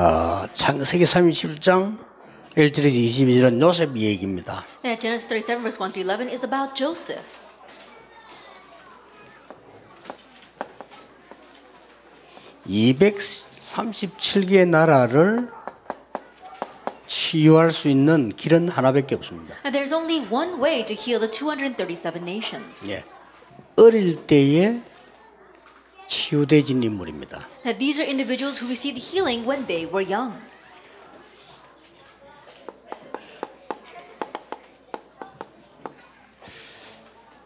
어, 창세기 37장 1절에서 22절은 요셉 얘기입니다. Now, Genesis 37, verse 1 to 11 is about Joseph. (237개의) 나라를 치유할 수 있는 길은 하나밖에 없습니다. There's only one way to heal the 237 nations. 예. 어릴 때에 치유되진 인물입니다. That these are individuals who received healing when they were young.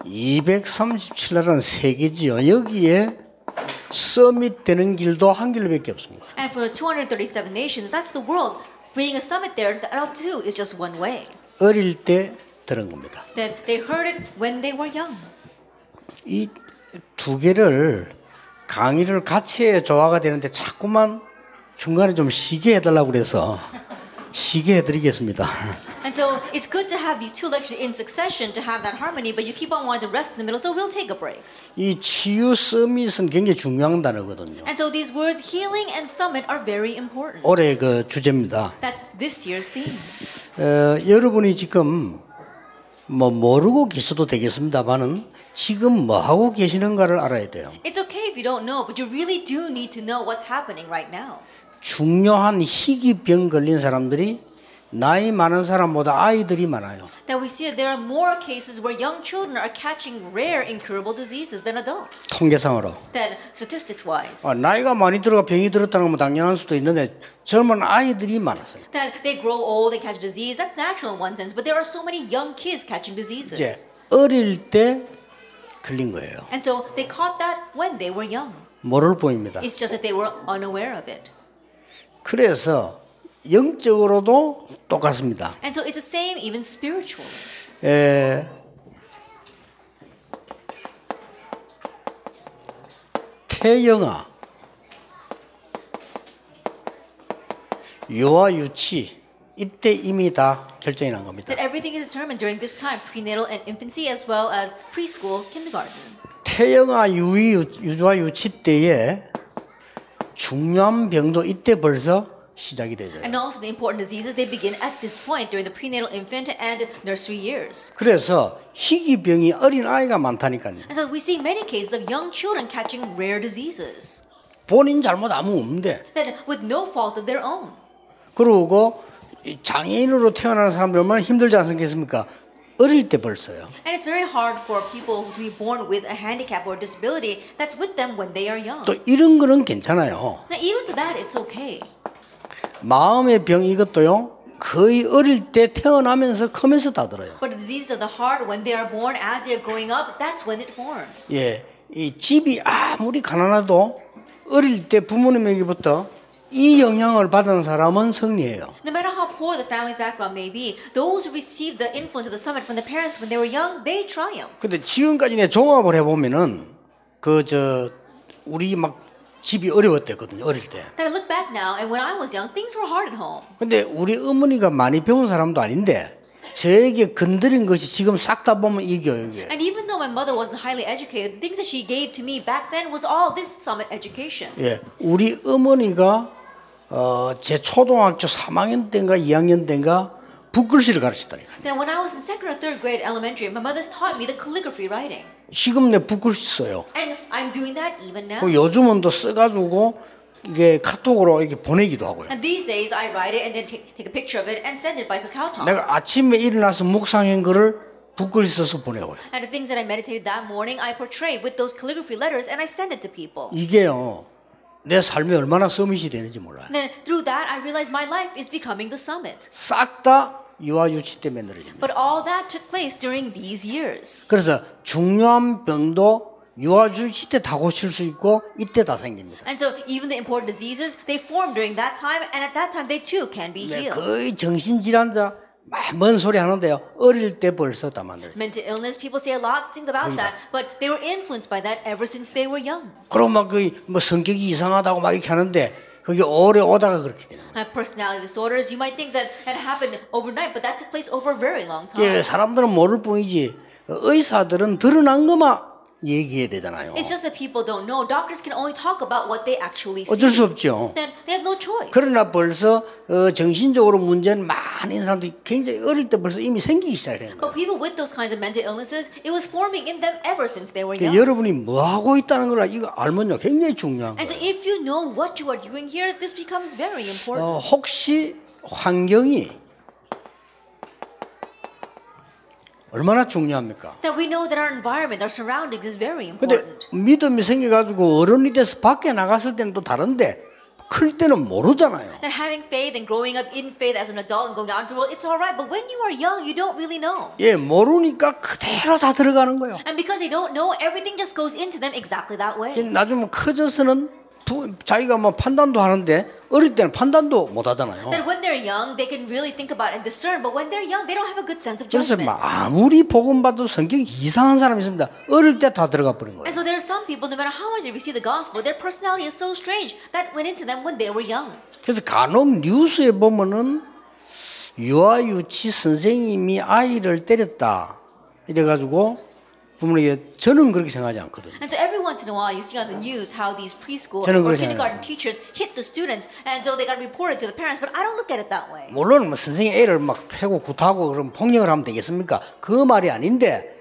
(237나라는) 세계지요 여기에 서밋 되는 길도 한 길밖에 없습니다. And for 237 nations, that's the world. Bringing a summit there, that too is just one way. 어릴 때 들은 겁니다. That they heard it when they were young. 이 두 개를 강의를 같이 해야 조화가 되는데 자꾸만 중간에 좀 쉬게 해달라고 그래서 쉬게 해드리겠습니다. And so it's good to have these two lectures in succession to have that harmony, but you keep on wanting to rest in the middle, so we'll take a break. 이 치유 서밋은 굉장히 중요한 단어거든요. And so these words, healing and summit, are very important. 올해 그 주제입니다. That's this year's theme. 어, 여러분이 지금 뭐 모르고 계셔도 되겠습니다만은 지금 뭐 하고 계시는가를 알아야 돼요. It's okay if you don't know, but you really do need to know what's happening right now. 중요한 희귀병 걸린 사람들이 나이 많은 사람보다 아이들이 많아요. That we see that there are more cases where young children are catching rare incurable diseases than adults. 통계상으로. That statistics wise. 아, 나이가 많이 들어가 병이 들었다는 건 당연할 수도 있는데 젊은 아이들이 많았어요. That they grow old and catch disease, that's natural in one sense, but there are so many young kids catching 이제 diseases. 어릴 때 걸린 거예요. And so they caught that when they were young. 모를 뿐입니다. It's just that they were unaware of it. 그래서 영적으로도 똑같습니다. And so it's the same even spiritually. 에, 태영아 유아 유치 이때 이미 다 결정이 난 겁니다. That everything is determined during this time, prenatal and infancy, as well as preschool, kindergarten. 태영아 유이 유아 유치 때에 중요한 병도 이때 벌써 시작이 되죠. And also the important diseases, they begin at this point during the prenatal infant and nursery years. 그래서 희귀병이 어린 아이가 많다니까요. And so we see many cases of young children catching rare diseases 본인 잘못 아무 없는데 that with no fault of their own. 그리고 이 장애인으로 태어나는 사람들 얼마나 힘들지 않겠습니까? 어릴 때 벌써요. And it's very hard for people to be born with a handicap or disability that's with them when they are young. 또 이런 거는 괜찮아요. Now, even to that, it's okay. 마음의 병 이것도요. 거의 어릴 때 태어나면서 크면서 다 들어요. But the diseases of the heart, when they are born, as they are growing up, that's when it forms. 예, 이 집이 아무리 가난해도 어릴 때 부모님에게부터 이 영향을 받은 사람은 승리해요. No matter how poor the family's background may be, those who receive the influence of the summit from the parents when they were young, they triumph. 근데 지금까지 내 종합을 해 보면은 그 저 우리 막 집이 어려웠대거든요 어릴 때. Then I look back now, and when I was young, things were hard at home. 근데 우리 어머니가 많이 배운 사람도 아닌데 저에게 건드린 것이 지금 싹 다 보면 이 교육이에요. And even though my mother wasn't highly educated, the things that she gave to me back then was all this summit education. 예, 우리 어머니가 어, 제 초등학교 3학년 때인가 2학년 때인가 붓글씨를 가르치다니까. Then when I was in second or third grade elementary, my mother's taught me the calligraphy writing. 지금 내 붓글씨 써요. And I'm doing that even now. 그 요즘은 또 써가지고 이게 카톡으로 이렇게 보내기도 하고요. And these days, I write it and then take, take a picture of it and send it by Kakao Talk. 내가 아침에 일어나서 묵상한 거를 붓글씨 써서 보내고요. And the things that I meditated that morning, I portray with those calligraphy letters and I send it to people. 이게요, 내 삶에 얼마나 서밋이 되는지 몰라요. Then through that, I realized my life is becoming the summit. 싹다 유아 유치 때문에 늘어집니다. But all that took place during these years. 그래서 중요한 병도 유아 유치 때 다 고칠 수 있고 이때 다 생깁니다. And so even the important diseases, they form during that time, and at that time they too can be 네, healed. 거의 정신 질환자 막먼 소리 하는데요. 어릴 때 벌써 다 만들어요. Mental illness, people say a lot things about that, but they were influenced by that ever since they were young. 그럼 막그뭐 성격이 이상하다고 막 이렇게 하는데 그게 오래 오다가 그렇게 되는. Uh, personality disorders, you might think that that happened overnight, but that took place over a very long 예, time. 사람들은 모를 뿐이지 의사들은 드러난 것만 얘기해야 되잖아요. It's just that people don't know. Doctors can only talk about what they actually see. 어쩔 수 없죠. Then they have no choice. 그러나 벌써 어, 정신적으로 문제는 많은 사람들이 굉장히 어릴 때 벌써 이미 생기기 시작해요. But people with those kinds of mental illnesses, it was forming in them ever since they were 그러니까 young. 여러분이 뭐 하고 있다는 걸 이거 알면요 굉장히 중요한 And so 거예요. if you know what you are doing here, this becomes very important. 어, 혹시 환경이 얼마나 중요합니까? That we know that our environment, our surroundings is very 근데 important. 믿음이 생겨가지고 어른이 돼서 밖에 나갔을 때는 또 다른데 클 때는 모르잖아요. That having faith and growing up in faith as an adult and going out into the world, it's all right. But when you are young, you don't really know. 예, 모르니까 그대로 다 들어가는 거예요. And because they don't know, everything just goes into them exactly that way. 나중에 커져서는 부- 자기가 뭐 판단도 하는데 어릴 때는 판단도 못 하잖아요. That when they're young, they can really think about and discern. But when they're young, they don't have a good sense of 그래서 judgment. 막 아무리 복음 봐도 성경이 이상한 사람이 있습니다. 어릴 때 다 들어가 버린 거예요. And so there are some people, no matter how much they receive the gospel, their personality is so strange that went into them when they were young. 그래서 간혹 뉴스에 보면은 유아유치 선생님이 아이를 때렸다 이래가지고 이게 저는 그렇게 생각하지 않거든요. And so every once in a while, you see on the news how these preschool or kindergarten teachers hit the students, and so they got reported to the parents. But I don't look at it that way. 물론 뭐 선생님 애를 막 패고 굿하고 그럼 폭력을 하면 되겠습니까? 그 말이 아닌데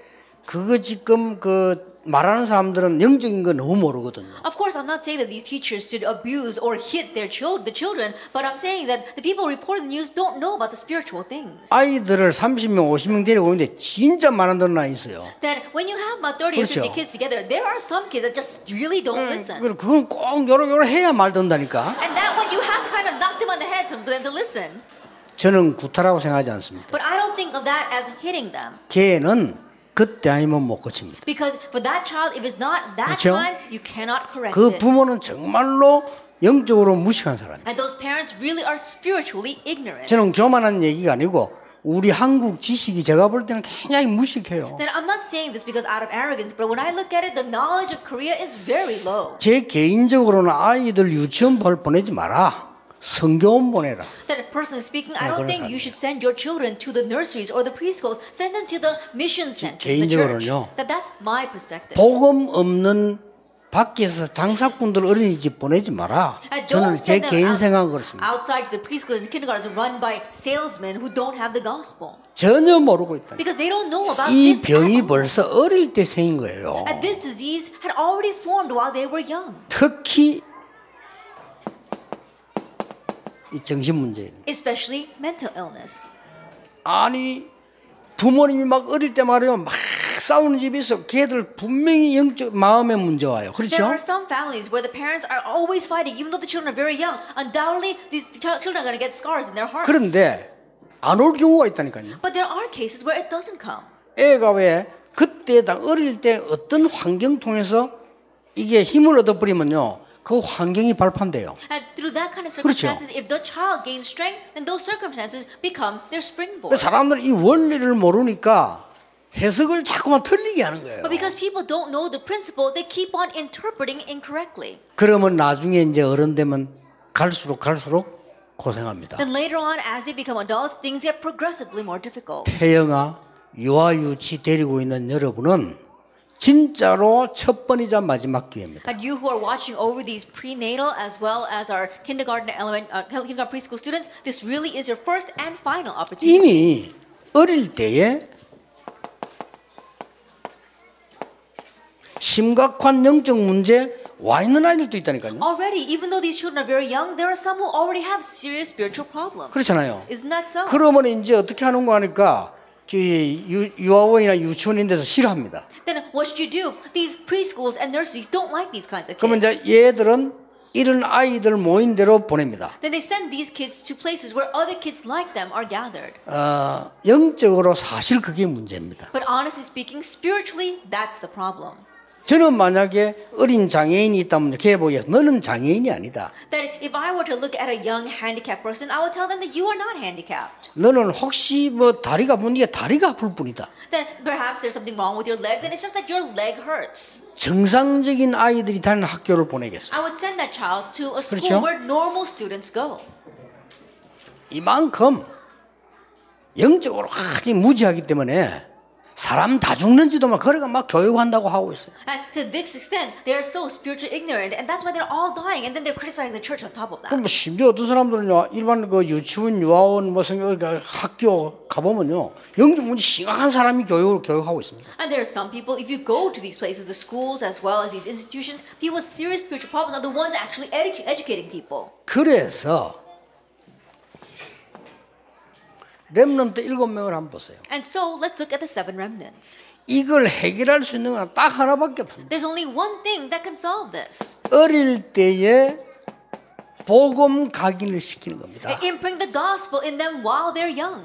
그거 지금 그 말하는 사람들은 영적인 거 너무 모르거든요. Of course, I'm not saying that these teachers should abuse or hit their child, the children, but I'm saying that the people reporting the news don't know about the spiritual things. 아이들을 30명, 50명 데리고 오는데 진짜 많은 데는 나 있어요. That when you have about 30 or 50 그렇죠. kids together, there are some kids that just really don't listen. 그리고 그건 꼭 요러 요러 해야 말 듣는다니까. And that one, you have to kind of knock them on the head to, them to listen. 저는 구타라고 생각하지 않습니다. But I don't think of that as hitting them. 걔는 그때 아니면 못 고칩니다. Because for that child, if it's not that 그렇죠? time, you cannot correct 그 it. 부모는 정말로 영적으로 무식한 사람이에요. And those parents really are spiritually ignorant. 저는 교만한 얘기가 아니고 우리 한국 지식이 제가 볼 때는 굉장히 무식해요. Then I'm not saying this because out of arrogance, but when I look at it, the knowledge of Korea is very low. 제 개인적으로는 아이들 유치원 벌 보내지 마라. 성교원 보내라. That personally speaking, I 네, don't think you should send your children to the nurseries or the preschools. Send them to the mission centers, the church. That that's my perspective. 복음 없는 밖에서 장사꾼들 어린이집 보내지 마라. 저는 제 개인 생각은 그렇습니다. outside the preschools and kindergartens run by salesmen who don't have the gospel 전혀 모르고 있다. because they don't know about 이 this. 병이 all. 벌써 어릴 때 생긴 거예요. And this disease had already formed while they were young, 특히 이 정신 문제. especially mental illness. 아니 부모님이 막 어릴 때 말이요 막 싸우는 집이 있어. 걔들 분명히 영적 마음의 문제 와요. There 그렇죠? are some families where the parents are always fighting, even though the children are very young. Undoubtedly, these ch- children are going to get scars in their hearts. 그런데 안 올 경우가 있다니까요. But there are cases where it doesn't come. 애가 왜 그때 당 어릴 때 어떤 환경 통해서 이게 힘을 얻어버리면요 그 환경이 발판돼요. And that kind of 그렇죠. circumstances, if the child gains strength, then those circumstances become their springboard. 사람들은 이 원리를 모르니까 해석을 자꾸만 틀리게 하는 거예요. But because people don't know the principle, they keep on interpreting incorrectly. 그러면 나중에 이제 어른 되면 갈수록 갈수록 고생합니다. Then later on, as they become adults, things get progressively more difficult. 태영아 유아유치 데리고 있는 여러분은 진짜로 첫 번이자 마지막 기회입니다. And you who are watching over these prenatal as well as our kindergarten element, uh, kindergarten preschool students, this really is your first and final opportunity. 이미 어릴 때에 심각한 영적 문제 와 있는 아이들도 있다니까요. Already, even though these children are very young, there are some who already have serious spiritual problems. 그렇잖아요. Isn't that so? 그러면 이제 어떻게 하는 거 하니까 유, 유아원이나 유치원인 데서 싫어합니다. Then what should you do? These preschools and nurseries don't like these kinds of 그러면 kids. 이제 얘들은 이런 아이들 모인 대로 보냅니다. Then they send these kids to places where other kids like them are gathered. 어, 영적으로 사실 그게 문제입니다. But honestly speaking, spiritually, that's the problem. 저는 만약에 어린 장애인이 있다면 걔 보기에 너는 장애인이 아니다. That if I were to look at a young handicapped person, I would tell them that you are not handicapped. 너는 혹시 뭐 다리가 아픈 게 다리가 아플 뿐이다. Then perhaps there's something wrong with your leg, then it's just that your leg hurts. 정상적인 아이들이 다니는 학교를 보내겠어. I would send that child to a school 그렇죠? where normal students go. 이만큼 영적으로 아주 무지하기 때문에 사람 다 죽는지도 막 그래가 막 교육한다고 하고 있어요. And to this extent, they are so spiritually ignorant, and that's why they're all dying, and then they're criticizing the church on top of that. 그럼 뭐 심지어 어떤 사람들은요 일반 그 유치원, 유아원, 뭐그 학교 가보면요 영적 문제 심각한 사람이 교육을 교육하고 있습니다. And there are some people, if you go to these places, the schools as well as these institutions, people with serious spiritual problems are the ones actually edu- educating people. 그래서 렘넌트 일곱 명을 한번 보세요. And so let's look at the seven remnants. 이걸 해결할 수 있는 건 딱 하나밖에 없습니다. There's only one thing that can solve this. 어릴 때에 복음 각인을 시키는 겁니다. Imprint the gospel in them while they're young.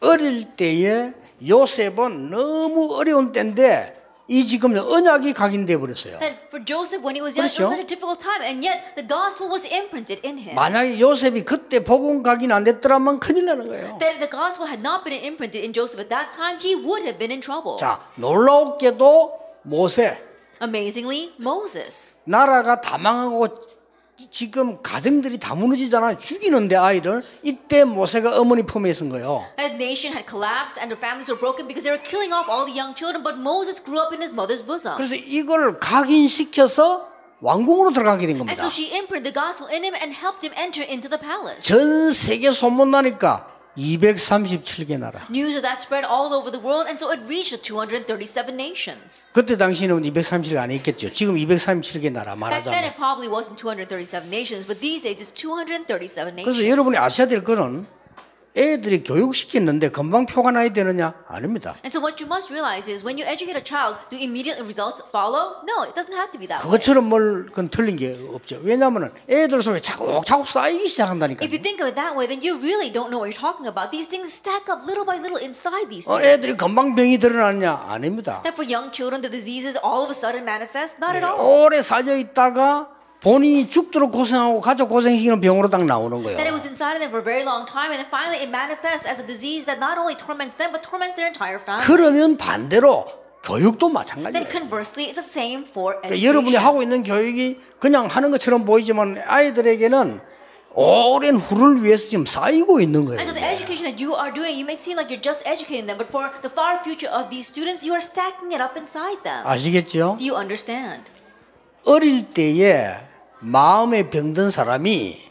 어릴 때에 요셉은 너무 어려운 때인데 이 지금 언약이 각인돼 버렸어요. That for Joseph, when he was young, it was 그렇죠. such a difficult time, and yet the gospel was imprinted in him. 만약에 요셉이 그때 복음 각인 안 됐더라면 큰일 나는 거예요. That if the gospel had not been imprinted in Joseph at that time, he would have been in trouble. 자, 놀라웠게도 모세 Amazingly, Moses. 나라가 다 망하고 지- 지금 가정들이 다 무너지잖아요. 죽이는데 아이를 이때 모세가 어머니 품에 있은 거예요. A nation had collapsed and the families were broken because they were killing off all the young children, but Moses grew up in his mother's bosom. 그래서 이걸 각인시켜서 왕궁으로 들어가게 된 And 겁니다. so she imprinted the gospel in him and helped him enter into the palace. 전 세계 소문 나니까 237개 나라. News of that spread all over the world, and so it reached the 237 nations. 그때 당시에는 237개 안 했겠죠. 지금 237개 나라 Back then, 말하자면. it probably wasn't 237 nations, but these days it's 237 그래서 nations. 여러분이 아셔야 될 거는 애들이 교육시켰는데 금방 표가 나야 되느냐? 아닙니다. And so, what you must realize is when you educate a child, do immediate results follow? No, it doesn't have to be that. 그것처럼 뭘 그건 틀린 게 없죠. 왜냐하면 애들 속에 차곡차곡 쌓이기 시작한다니까요. If you think of it that way, then you really don't know what you're talking about. These things stack up little by little inside these 어, 애들이. 금방 병이 드러나느냐? 아닙니다. That for young children, the diseases all of a sudden manifest? Not at all. 오래 사져 있다가 본인이 죽도록 고생하고 가족 고생시키는 병으로 딱 나오는 거예요. That it was inside of them for a very long time, and then finally it manifests as a disease that not only torments them, but torments their entire family. 그러면 반대로 교육도 마찬가지예요. conversely, it's the same for 그러니까 여러분이. 하고 있는 교육이 그냥 하는 것처럼 보이지만 아이들에게는 오랜 후를 위해서 지금 쌓이고 있는 거예요. And so the education that you are doing, you may seem like you're just educating them, but for the far future of these students, you are stacking it up inside them. 아시겠죠? Do you understand? 어릴 때에 마음에 병든 사람이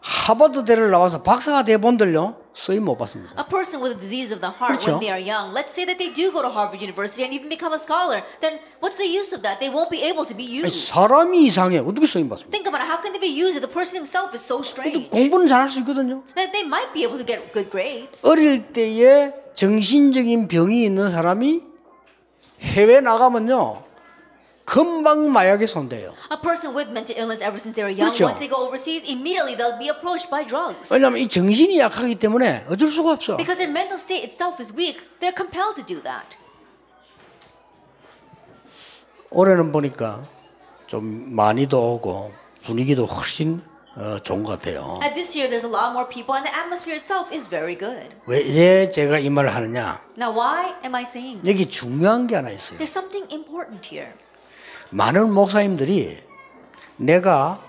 하버드대를 나와서 박사가 돼 본들요 쓰임 못 받습니다. A person with a disease of the heart 그렇죠. when they are young, let's say that they do go to Harvard University and even become a scholar, then what's the use of that? They won't be able to be 아니, used. 사람이 이상해 어떻게 쓰임 받습니까? Think about it. How can they be used if the person himself is so strange? 공부는 잘할 수 있거든요. That they might be able to get good grades. 어릴 때에 정신적인 병이 있는 사람이 해외 나가면요 금방 마약에 손대요. A person with mental illness ever since they were young, 그렇죠. once they go overseas, immediately they'll be approached by drugs. 왜냐하면 이 정신이 약하기 때문에 어쩔 수가 없어. Because their mental state itself is weak, they're compelled to do that. 올해는 보니까 좀 많이도 오고 분위기도 훨씬 어, 좋은 것 같아요. And this year, there's a lot more people, and the atmosphere itself is very good. 왜왜 제가 이 말을 하느냐? Now, why am I saying this? 여기 중요한 게 하나 있어요. There's something important here. 많은 목사님들이 내가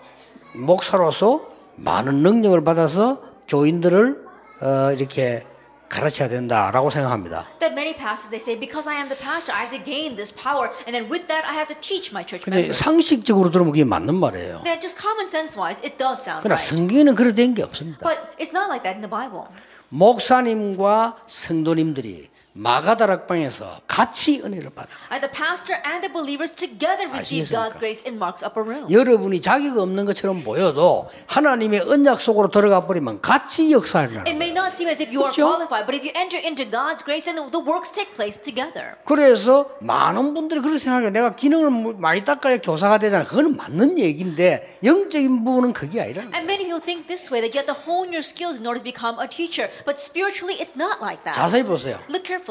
목사로서 많은 능력을 받아서 교인들을 어, 이렇게 가르쳐야 된다라고 생각합니다. That many pastors they say, because I am the pastor, I have to gain this power, and then with that, I have to teach my church 근데 members. 상식적으로 들으면 그게 맞는 말이에요. Then, just common sense wise, it does sound 그러나 right. 성경에는 그렇게 된게 없습니다. But it's not like that in the Bible. 목사님과 성도님들이 마가다락방에서 같이 은혜를 받아. And the pastor and the believers together receive 아시겠습니까? God's grace in Mark's upper room. 여러분이 자격 없는 것처럼 보여도 하나님의 언약 속으로 들어가 버리면 같이 역사를 It 하는 may not seem as if you are 그렇죠? qualified, but if you enter into God's grace, then the, the works take place together. 그래서 많은 분들이 그렇게 생각해요. 내가 기능을 뭐 많이 닦아야 교사가 되잖아. 그거는 맞는 얘기인데 영적인 부분은 그게 아니라. And many people think this way that you have to hone your skills in order to become a teacher. But spiritually, it's not like that. 자세히 보세요. Look carefully.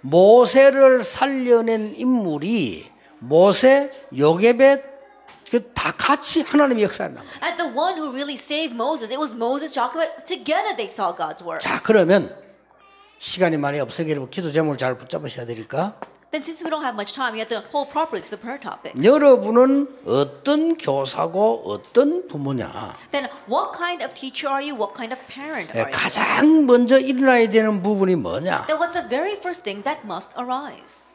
모세를 살려낸 인물이 모세, 요게벳 그다 같이 하나님의 역사를 나요. And the one who really saved Moses, it was Moses, Jochebed. Together they saw God's works. 자, 그러면 시간이 많이 여러분 기도 제목을 잘 붙잡으셔야 되니까 Then since we don't have much time, you have to hold properly to the prayer topics. 여러분은 어떤 교사고 어떤 부모냐? Then what kind of teacher are you? What kind of parent 예, are you? 가장 먼저 일어나야 되는 부분이 뭐냐? Then what's the very first thing that must arise?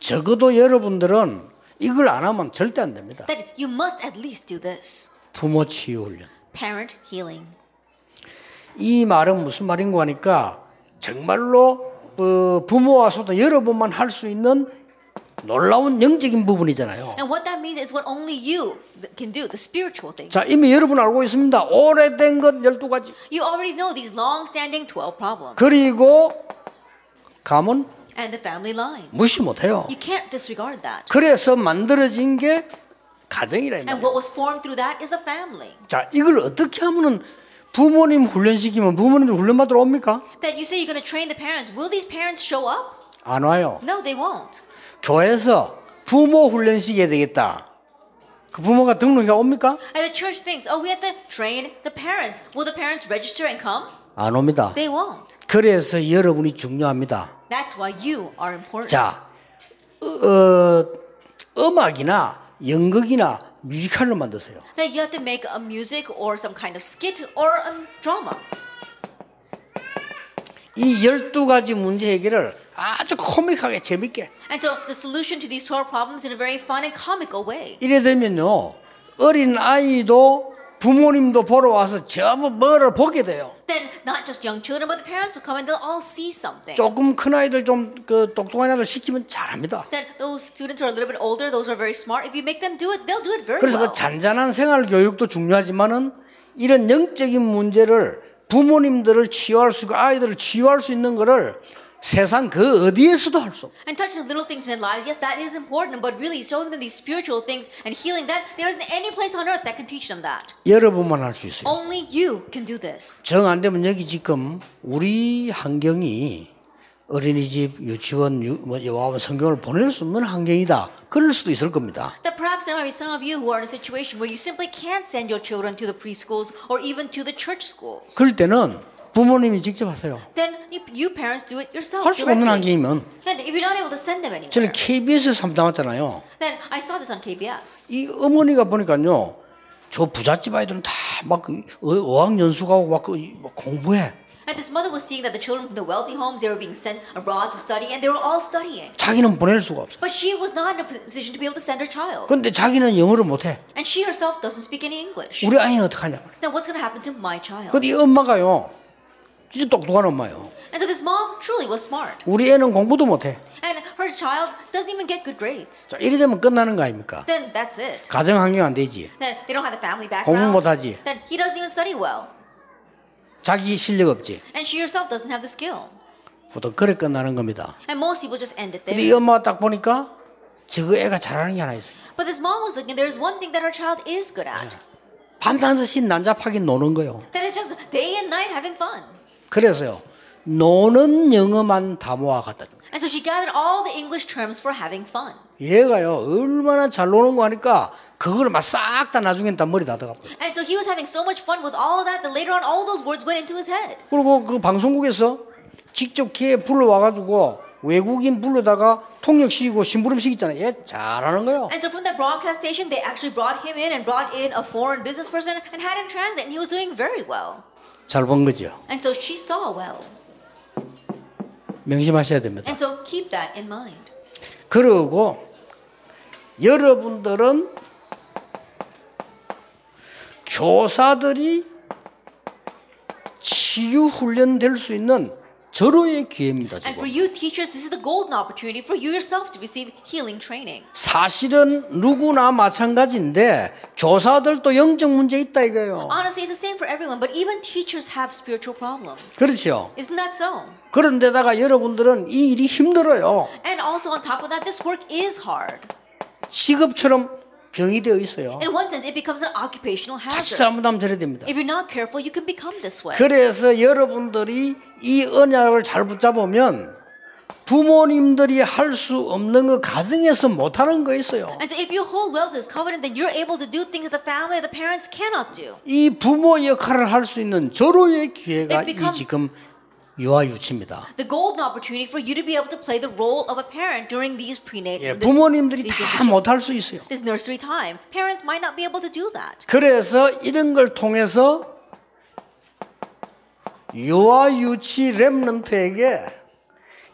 적어도 여러분들은 이걸 안 하면 절대 안 됩니다. That you must at least do this. 부모 치유 훈련. Parent healing. 이 말은 무슨 말인가 하니까 정말로 어, 부모와서도 여러분만 할 수 있는 놀라운 영적인 부분이잖아요. And what that means is what only you can do, the spiritual things. 자, 이미 여러분 알고 있습니다. 오래된 것 12가지. You already know these long-standing 12 problems. 그리고 가문 And the family line. 무시 못 해요. You can't disregard that. 그래서 만들어진 게 가정이라 이 And 말이에요. what was formed through that is a family. 자, 이걸 어떻게 하면은 부모님 훈련시키면 부모님들 훈련받으러 옵니까? That you say you're going to train the parents. Will these parents show up? 안 와요. No, they won't. 교회에서 부모 훈련시켜야 되겠다. 그 부모가 등록해 옵니까? And the church thinks, oh, we have to train the parents. Will the parents register and come? 안 옵니다. They won't. 그래서 여러분이 중요합니다. That's why you are important. 자, 어, 음악이나 연극이나 뮤지컬로 만드세요. That you have to make a music or some kind of skit or a drama. 이 12가지 문제 해결을 아주 코믹하게 재밌게 And so the solution to these 12 problems in a very fun and comical way. 이래 되면요. 어린 아이도 부모님도 보러 와서 전부 뭐를 보게 돼요. Then not just young children, but the parents will come and they'll all see something. 조금 큰 아이들 좀 그 똑똑한 아이들 시키면 잘합니다. Then those students who are a little bit older, those who are very smart, if you make them do it, they'll do it very 그래서 well. 그 잔잔한 생활 교육도 중요하지만은 이런 영적인 문제를 부모님들을 치유할 수 있고 아이들을 치유할 수 있는 거를 세상 그 어디에서도 할 수 없어요. And touching the little things in their lives, yes, that is important, but really showing them these spiritual things and healing that, there isn't any place on earth that can teach them that. 여러분만 할 수 있어요. Only you can do this. 정 안 되면 여기 지금 우리 환경이 어린이집, 유치원, 유, 뭐 여와원 성경을 보낼 수 없는 환경이다. 그럴 수도 있을 겁니다. That perhaps there might be some of you who are in a situation where you simply can't send your children to the preschools or even to the church schools. 그럴 때는 부모님이 직접 하세요. Then you, parents do it yourself. 할수 없는. 환경이면 And if you're not able to send them anywhere, 저는 KBS에서 한번 나왔잖아요. then I saw this on KBS. 이 어머니가 보니까요, 저 부잣집 아이들은 다막 어학연수 가고 막그 공부해. And this mother was seeing that the children from the wealthy homes they were being sent abroad to study, and they were all studying. 자기는 보낼 수가 없어. But she was not in a position to be able to send her child, 근데 자기는 영어를 못해. and she herself doesn't speak any English. 우리 아이는 어떡하냐. Then what's going to happen to my child? 근데 이 엄마가요, 진짜 똑똑한 엄마예요. And so this mom truly was smart, 우리 애는 공부도 못해. and her child doesn't even get good grades. 자, 이래 되면 끝나는 거 아닙니까? Then that's it. 가정 환경 안 되지. Then they don't have the family 공부 background. 못하지. Then he doesn't even study well, 자기 실력 없지. and she herself doesn't have the skill. 보통 그래 끝나는 겁니다. And most people just end it 근데 이 there. 엄마가 딱 보니까 저거 애가 잘하는 게 하나 있어요. But this mom was looking. There's one thing that her child is good at. 밤낮없이 난잡하게 노는 거요. That is just day and night having fun. 그래서요, 노는 영어만 다 모아 갖다 줘. And so she gathered all the English terms for having fun. 얘가요, 얼마나 잘 노는 거 하니까 그걸 막 싹 다 나중엔 다 머리 다 들어가. And so he was having so much fun with all that that later on all those words went into his head. 그리고 그 방송국에서 직접 걔 불러와 가지고 외국인 불러다가 통역시키고 심부름 시키잖아요. 얘 잘하는 거요. And so from that broadcast station, they actually brought him in and brought in a foreign business person and had him translate, and he was doing very well. 잘 본 거죠. And so she saw well. 명심하셔야 됩니다. And so keep that in mind. 그리고 여러분들은 교사들이 치유 훈련 될 수 있는 절호의 기회입니다. And for you teachers, this is the golden opportunity for you yourself to receive healing training. 사실은 누구나 마찬가지인데 교사들도 영적 문제 있다 이거예요. Honestly, it's the same for everyone, but even teachers have spiritual problems. 그렇죠. Isn't that so? 그런데다가 여러분들은 이 일이 힘들어요. And also on top of that, this work is hard. 직업처럼 병이 되어 있어요. In one sense, it becomes an occupational hazard. 잘못하면 저래 됩니다. If you're not careful, you can become this way. 그래서 여러분들이 이 언약을 잘 붙잡으면 부모님들이 할 수 없는 거 가정에서 못 하는 거 있어요. And so if you hold well this covenant, then you're able to do things that the family, the parents cannot do. 이 부모 역할을 할 수 있는 절호의 기회가 이 지금 유아 유치입니다. The golden opportunity for you to be able to play the role of a parent during these prenatal 예, 부모님들이 다 못할 수 있어요. this nursery time. Parents might not be able to do that. 그래서 이런 걸 통해서 유아 유치 랩런트에게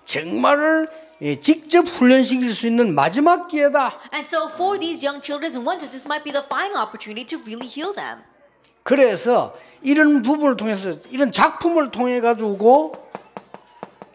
정말을 예, 직접 훈련시킬 수 있는 마지막 기회다. And so for these young children, sense, this might be the final opportunity to really heal them. 그래서 이런 부분을 통해서 이런 작품을 통해 가지고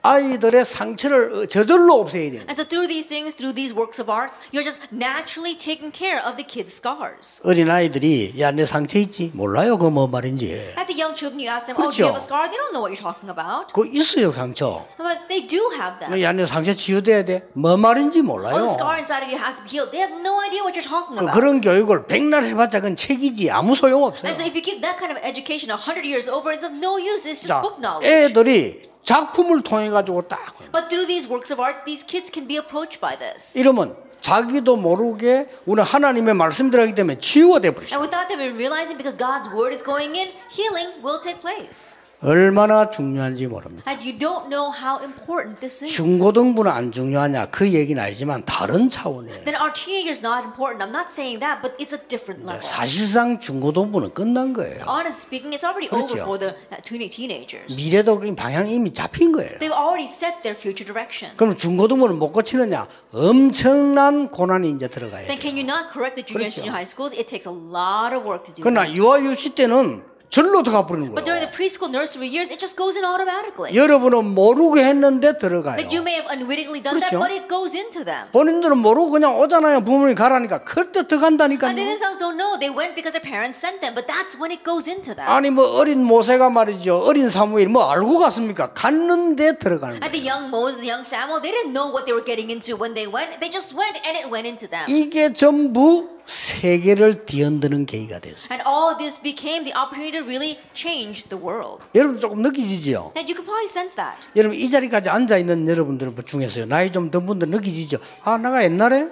아이들의 상처를 저절로 없애야 돼요. And so through these things, through these works of art, you're just naturally taking care of the kids' scars. 어린 아이들이 야 내 상처 있지 몰라요 그뭐 말인지. At the young children, you ask them, "Oh, do you have a 그렇죠. scar?" They don't know what you're talking about, 그 있어요 상처. but they do have that. 야내 상처 치유돼야 돼. 뭐 말인지 Oh, 몰라요. the scar inside of you has to be healed. They have no idea what you're talking 그, about. 그런 교육을 백날 해봤자 그건 책이지 아무 소용 없어요. And so if you give that kind of education a hundred years over, it's of no use. It's just 자, book knowledge. 애들이 작품을 통해 가지고 딱 But through these works of art, these kids can be approached by this. 이러면 자기도 모르게 우리 하나님의 말씀대로 하기 때문에 치유가 돼 버리죠. And without them even realizing, because God's word is going in, healing will take place. 얼마나 중요한지 모릅니다. And you don't know how important this is. 중고등부는 안 중요하냐 그 얘기는 아니지만 다른 차원이에요. Then are teenagers not important? I'm not saying that, but it's a different level. 사실상 중고등부는 끝난 거예요. Honest speaking, it's already 그렇죠. over for the uh, teen- teenagers. 미래도 그 방향이 이미 잡힌 거예요. They've already set their future direction. 그럼 중고등부는 못 고치느냐? 엄청난 고난이 이제 들어가야 Then 돼요. can you not correct the junior and 그렇죠. senior high schools? It takes a lot of work to do 그러나. 유아 유치 때는 절로 들어가 버리는 But during 거예요. the preschool nursery years, it just goes in automatically. 여러분은 모르고 했는데 들어가요. That you may have unwittingly done that, 그렇죠. but it goes into them. 본인들은 모르고 그냥 오잖아요. 부모님이 가라니까 그때 And they 들어간다니까요. themselves don't know. They went because their parents sent them, but that's when it goes into them. 아니 뭐 어린 모세가 말이죠. 어린 사무엘 뭐 알고 갔습니까? 갔는데 들어가는 And 거예요. the young Moses, the young Samuel, they didn't know what they were getting into when they went. They just went and it went into them. 이게 전부 세계를 뒤흔드는 계기가 됐어요. And all this became the opportunity to really change the world. 여러분 조금 느끼지죠? And you can probably sense that. 여러분 이 자리까지 앉아 있는 여러분들 중에서요. 나이 좀 든 분들 느끼지죠? 아 내가 옛날에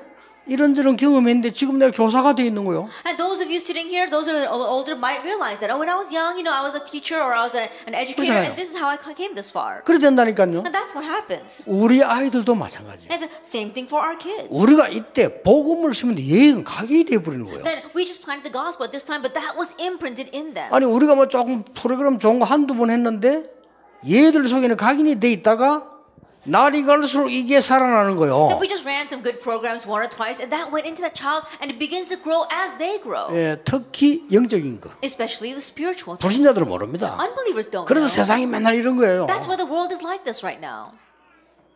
이런저런 경험했는데 지금 내가 교사가 돼 있는 거요. And those of you sitting here, those who are older, might realize that. Oh, when I was young, you know, I was a teacher or I was a, an educator, 그렇잖아요. and this is how I came this far. 그래 된다니까요. And that's what happens. 우리 아이들도 마찬가지예요. And the same thing for our kids. 우리가 이때 복음을 심는데 얘는 각이 돼 버리는 거예요. Then we just planted the gospel at this time, but that was imprinted in them. 아니 우리가 뭐 조금 프로그램 좋은 거 한두 번 했는데 얘들 속에는 각인이 돼 있다가 날이 갈수록 이게 살아나는 Then 거예요. we just ran some good programs one or twice, and that went into that child, and it begins to grow as they grow. 예, 특히 영적인 거. Especially the spiritual. 불신자들은 모릅니다. Unbelievers don't 그래서 know. 세상이 맨날 이런 거예요. That's why the world is like this right now.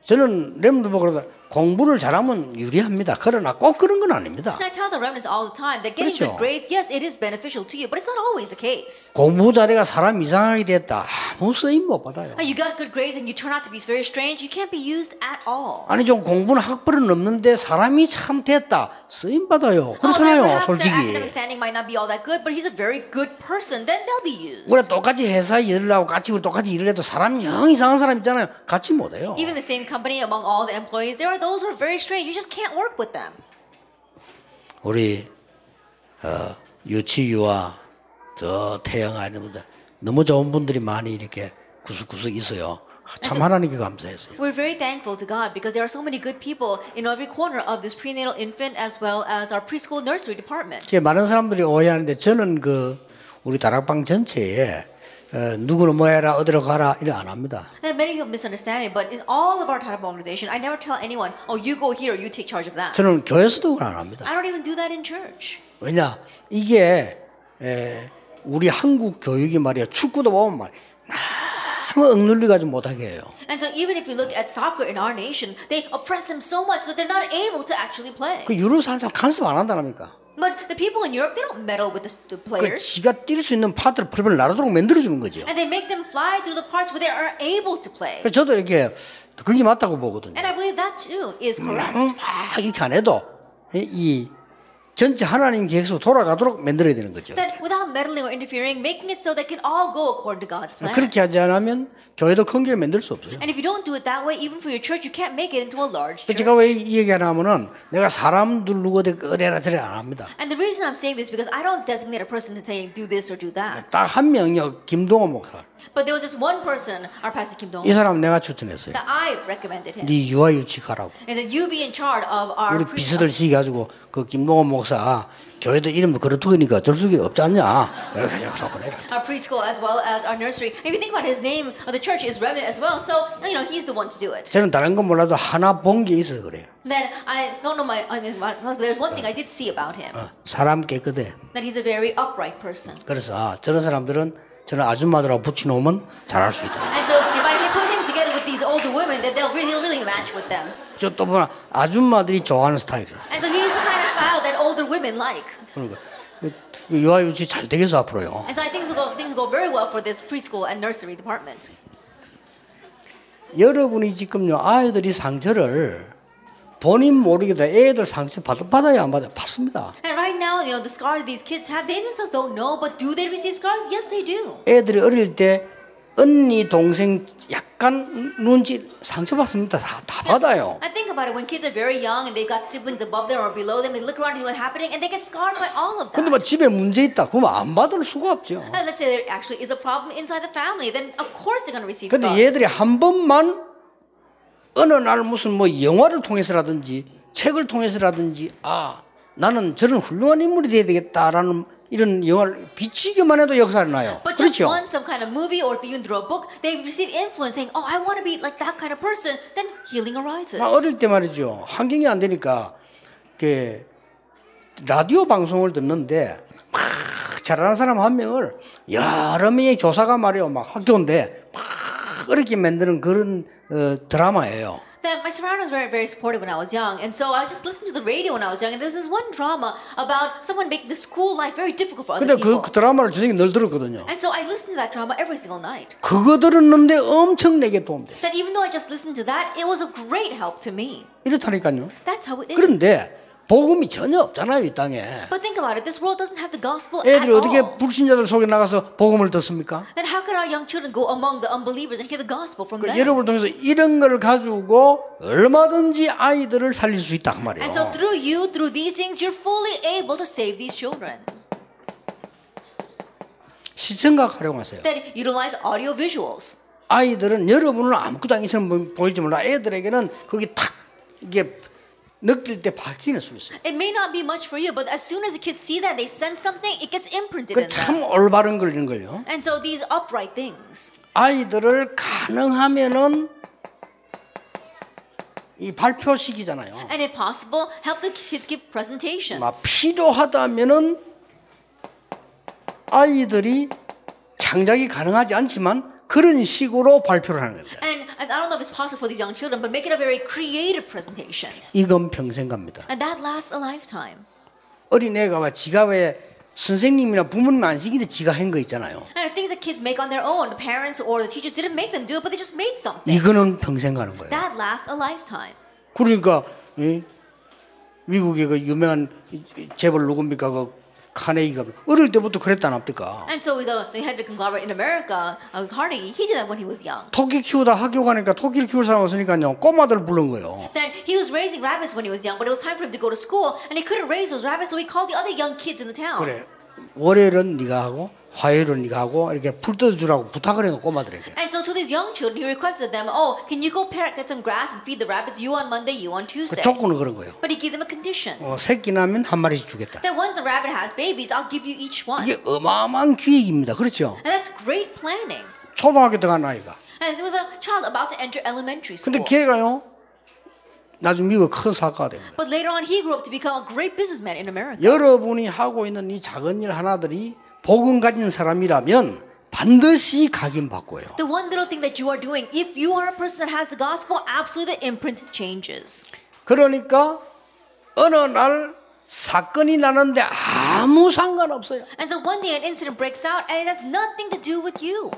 저는 렘도 보고 그러다 공부를 잘하면 유리합니다. 그러나 꼭 그런 건 아닙니다. And I tell the remnants all the time that getting 그렇죠. good grades, yes, it is beneficial to you, but it's not always the case. 공부 잘해가 사람 이상하게 됐다. 아무 쓰임 못 받아요. And you got good grades and you turn out to be very strange, you can't be used at all. 아니 좀 공부는 학벌은 없는데 사람이 참 됐다. 쓰임 받아요. Oh, 그렇잖아요, their 솔직히. academic standing might not be all that good, but he's a very good person. Then they'll be used. 우리 똑같이 회사에 일을 하고 같이 우리 똑같이 일을 해도 사람 영 이상한 사람 있잖아요. 같이 못 해요. Even the same company, among all the employees, there are those who are very strange. You just can't work with them. 우리 어, 유치유와 저 태영 아니면 너무 좋은 분들이 많이 이렇게 구석구석 있어요. 참 하나님께 감사했어요. We're very thankful to God because there are so many good people in every corner of this prenatal infant as well as our preschool nursery department. 이렇게 많은 사람들이 오해하는데 저는 그 우리 다락방 전체에 어, 누구는 뭐 해라 어디로 가라 이래 안 합니다. And many people misunderstand me, but in all of our type of organization, I never tell anyone, oh, you go here, you take charge of that. 저는 교회에서도 그걸 안 합니다. I don't even do that in church. 왜냐 이게 에, 우리 한국 교육이 말이야 축구도 보면 말 너무 억눌리 가지고 못하게 해요. And so even if you look at soccer in our nation, they oppress them so much that they're not able to actually play. 그 유럽 사람들 간섭 안 한다니까. But the people in Europe, they don't meddle with the, 그 players. 지가 뛸 수 있는 파트를 풀을 날아도록 만들어 주는 거죠. And they make them fly through the parts where they are able to play. 그래서 저도 이렇게 그게 맞다고 보거든요. And I believe that too is correct. 막 이렇게 안 해도 이- 이 전체 하나님 계획으로 돌아가도록 만들어야 되는 거죠. That without meddling or interfering, making it so that it can all go according to God's plan. 그렇게 하지 않으면 교회도 큰 교회 만들 수 없어요. And if you don't do it that way, even for your church, you can't make it into a large church. 제가 왜 이 얘기를 하면은 내가 사람들 누구한테 그래라 저래라 안 합니다. And the reason I'm saying this is because I don't designate a person to say do this or do that. 딱 한 명이요 김동호 목사. But there was just one person, our Pastor Kim Dong, 이 사람 내가 추천했어요. that I recommended him. 네 유아 유치 가라고. He said, "You be in charge of our 우리 비서들 시기 가지고 그 김동호 목사 교회도 이름도 그렇다니까 어쩔 수가 없지 않냐. our preschool as well as our nursery. If you think about his name the church is Remnant as well. So you know he's the one to do it. 저는 다른 건 몰라도 하나 본 게 있어서 그래요. Then I don't know my. There's one thing I did see about him 어, 사람 깨끗해. that he's a very upright person. 그래서 아, 저런 사람들은 저는 아줌마들하고 붙여놓으면 잘할 수 있다. And so if I put him together with these older women, that they'll really, really match with them. 저또 보면 아줌마들이 좋아하는 스타일이라. And so he's the kind of style that older women like. 그러니까 유아 유치 잘 되겠어 앞으로요. And so I think things will go, things will go very well for this preschool and nursery department. 여러분이 지금요 아이들이 상처를 본인 모르게도 애들 상처 받, 받아야 안 받아요? 받습니다. And right now, you know, the scars these kids have, they themselves don't know, but do they receive scars? Yes, they do. 애들이 어릴 때 언니 동생 약간 눈치 상처 받습니다. 다, 다 받아요. I think about it when kids are very young and they've got siblings above them or below them, they look around and see what's happening and they get scarred by all of 근데 that. 뭐 집에 문제 있다. 그러면 안 받을 수가 없죠. And let's say there actually is a problem inside the family, then of course they're going to receive 근데 scars. 얘들이 한 번만 어느 날 무슨 뭐 영화를 통해서라든지 책을 통해서라든지 아 나는 저런 훌륭한 인물이 돼야 되겠다라는 이런 영화를 비치기만 해도 역사를 나요. 그렇죠? once some kind of movie or even through a book, they receive influence saying, oh, I want to be like that kind of person, then healing arises. 나 어릴 때 말이죠. 환경이 안 되니까 그 라디오 방송을 듣는데 막 잘하는 사람 한 명을 여러 명의 교사가 말이요. 막 학교인데 막 어렵게 만드는 그런 어, 드라마예요. That my surroundings weren't very supportive when I was young, and so I just listened to the radio when I was young. And there was this one drama about someone making the school life very difficult for other 근데 그, people. 그 드라마를 저녁에 늘 들었거든요. And so I listened to that drama every single night. 그거 들었는데 엄청 내게 도움돼. That even though I just listened to that, it was a great help to me. 이렇다니까요. That's how it is. 그런데 복음이 전혀 없잖아요, 이 땅에. But think about it. This world doesn't have the gospel at 애들이 어떻게 all. 불신자들 속에 나가서 복음을 듣습니까? Then how can our young children go among the unbelievers and hear the gospel from 그 them? 여러분을 통해서 이런 걸 가지고 얼마든지 아이들을 살릴 수 있다 그 말이에요. And so through you, through these things, you're fully able to save these children. 시청각 활용하세요. Then utilize audio visuals. 아이들은 여러분은 아무것도 아니처럼 보이지 몰라. 애들에게는 거기 탁 이게 느낄 때 박히는 수 있어요. It may not be much for you, but as soon as the kids see that, they sense something, it gets imprinted in them. 그참 올바른 걸리는 걸요. And so these upright things. 아이들을 가능하면은 이 발표식이잖아요. And if possible, help the kids give presentations. 막 필요하다면은 아이들이 창작이 가능하지 않지만 그런 식으로 발표를 하는 겁니다. And I don't know if it's possible for these young children, but make it a very creative presentation. 이건 평생 갑니다. And that lasts a lifetime. 어린애가 왜 지가 왜 선생님이나 부모님 안 시키는데 지가 한 거 있잖아요. And things that kids make on their own, the parents or the teachers didn't make them do it, but they just made something. 이거는 평생 가는 거예요. That lasts a lifetime. 그러니까 예? 미국의 그 유명한 재벌 누굽니까 그 카네이가 어릴 때부터 그랬다 납니까? And so the, the head of the conglomerate in America, uh, Carnegie, he did that when he was young. 토끼 키우다 학교 가니까 토끼를 키울 사람 없으니까요 꼬마들 부른 거예요. Then he was raising rabbits when he was young, but it was time for him to go to school, and he couldn't raise those rabbits, so he called the other young kids in the town. 그래 월요일은 네가 하고 하고 이렇게 풀 뜯어주라고 부탁을 해요 꼬마들에게. And so to these young children, he requested them, oh, can you go parrot, get some grass and feed the rabbits, you on Monday, you on 그 Tuesday. 조건은 그런 거예요. But he gave them a condition. 어, 새끼 나면 한 마리씩 주겠다. That once the rabbit has babies, I'll give you each one. 이게 어마어마한 기획입니다. 그렇죠? And that's great planning. 초등학교 들어간 아이가. And there was a child about to enter elementary school. 근데 걔가요 나중 미국 큰 사과가 됩니다. But later on, he grew up to become a great businessman in America. 여러분이 하고 있는 이 작은 일 하나들이 복음 가진 사람이라면 반드시 각인받고요. The one little thing that you are doing, if you are a person that has the gospel, absolutely the imprint changes. 그러니까 어느 날 사건이 나는데 아무 상관없어요. And so one day an incident breaks out and it has nothing to do with you.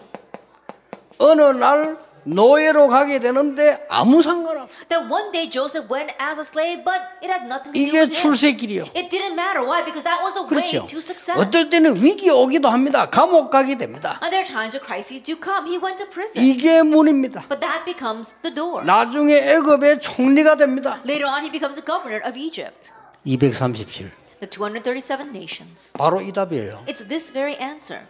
어느 날 노예로 가게 되는데 아무 상관없어. Then one day Joseph went as a slave, but it had nothing to do 이게 with him. 출세길이요. It didn't matter. Why? Because that was the 그렇죠. way to success. 어떨 때는 위기 오기도 합니다. 감옥 가게 됩니다. And there are times where crises do come. He went to prison. 이게 문입니다. But that becomes the door. 나중에 애굽의 총리가 됩니다. Later on, he becomes the governor of Egypt. 237. The 237 nations. 바로 이 답이에요. It's this very answer.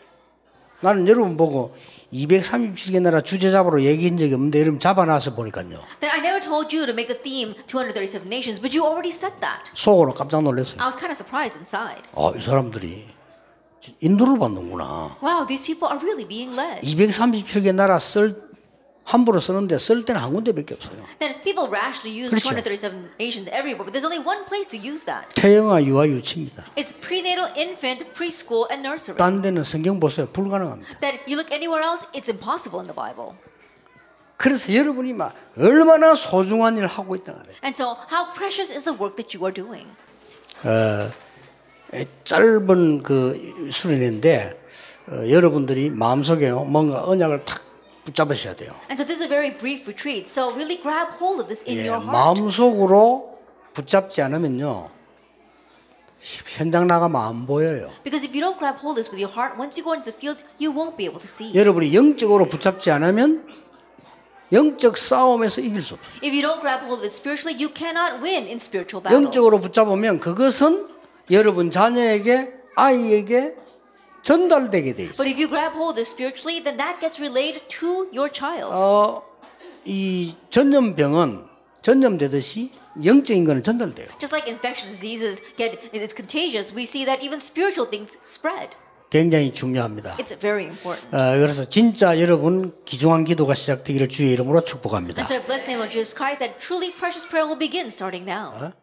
나는 여러분 보고 237개 나라 주제 잡으러 얘기한 적이 없는데 여러분 잡아놔서 보니까요. Then I never told you to make the theme 237 nations, but you already said that. 속으로 깜짝 놀랐어요. I was kind of surprised inside. 아, 이 사람들이 인도를 받는구나. Wow, these people are really being led. 237개 나라 쓸 함부로 쓰는데 쓸 때는 한 군데밖에 없어요. Then people rashly use 그렇죠. 237 nations everywhere, but there's only one place to use that. 태영아 유아 유치입니다. It's prenatal, infant, preschool, and nursery. 딴 데는 성경 보세요. 불가능합니다. That you look anywhere else, it's impossible in the Bible. 그래서 여러분이 막 얼마나 소중한 일을 하고 있다 그래요. And so, how precious is the work that you are doing? 에, 짧은 그 수련인데 어, 여러분들이 마음속에 뭔가 언약을 탁 붙잡으셔야 돼요. And so, this is a very brief retreat. So, really grab hold of this in 예, your heart. 마음속으로 붙잡지 않으면요 현장 나가면 안 보여요. Because if you don't grab hold of this with your heart, once you go into the field, you won't be able to see. 여러분이 영적으로 붙잡지 않으면 영적 싸움에서 이길 수 없어요. If you don't grab hold of it spiritually, you cannot win in spiritual battle. 영적으로 붙잡으면 그것은 여러분 자녀에게 아이에게 전달되게 돼 있어요. But if you grab hold of spiritually, then that gets relayed to your child. 어, 이 전염병은 전염되듯이 영적인 거는 전달돼요. Just like infectious diseases get is contagious, we see that even spiritual things spread. 굉장히 중요합니다. It's very important. 어, 그래서 진짜 여러분 귀중한 기도가 시작되기를 주의 이름으로 축복합니다. And so bless the name of Jesus Christ that truly precious prayer will begin starting now.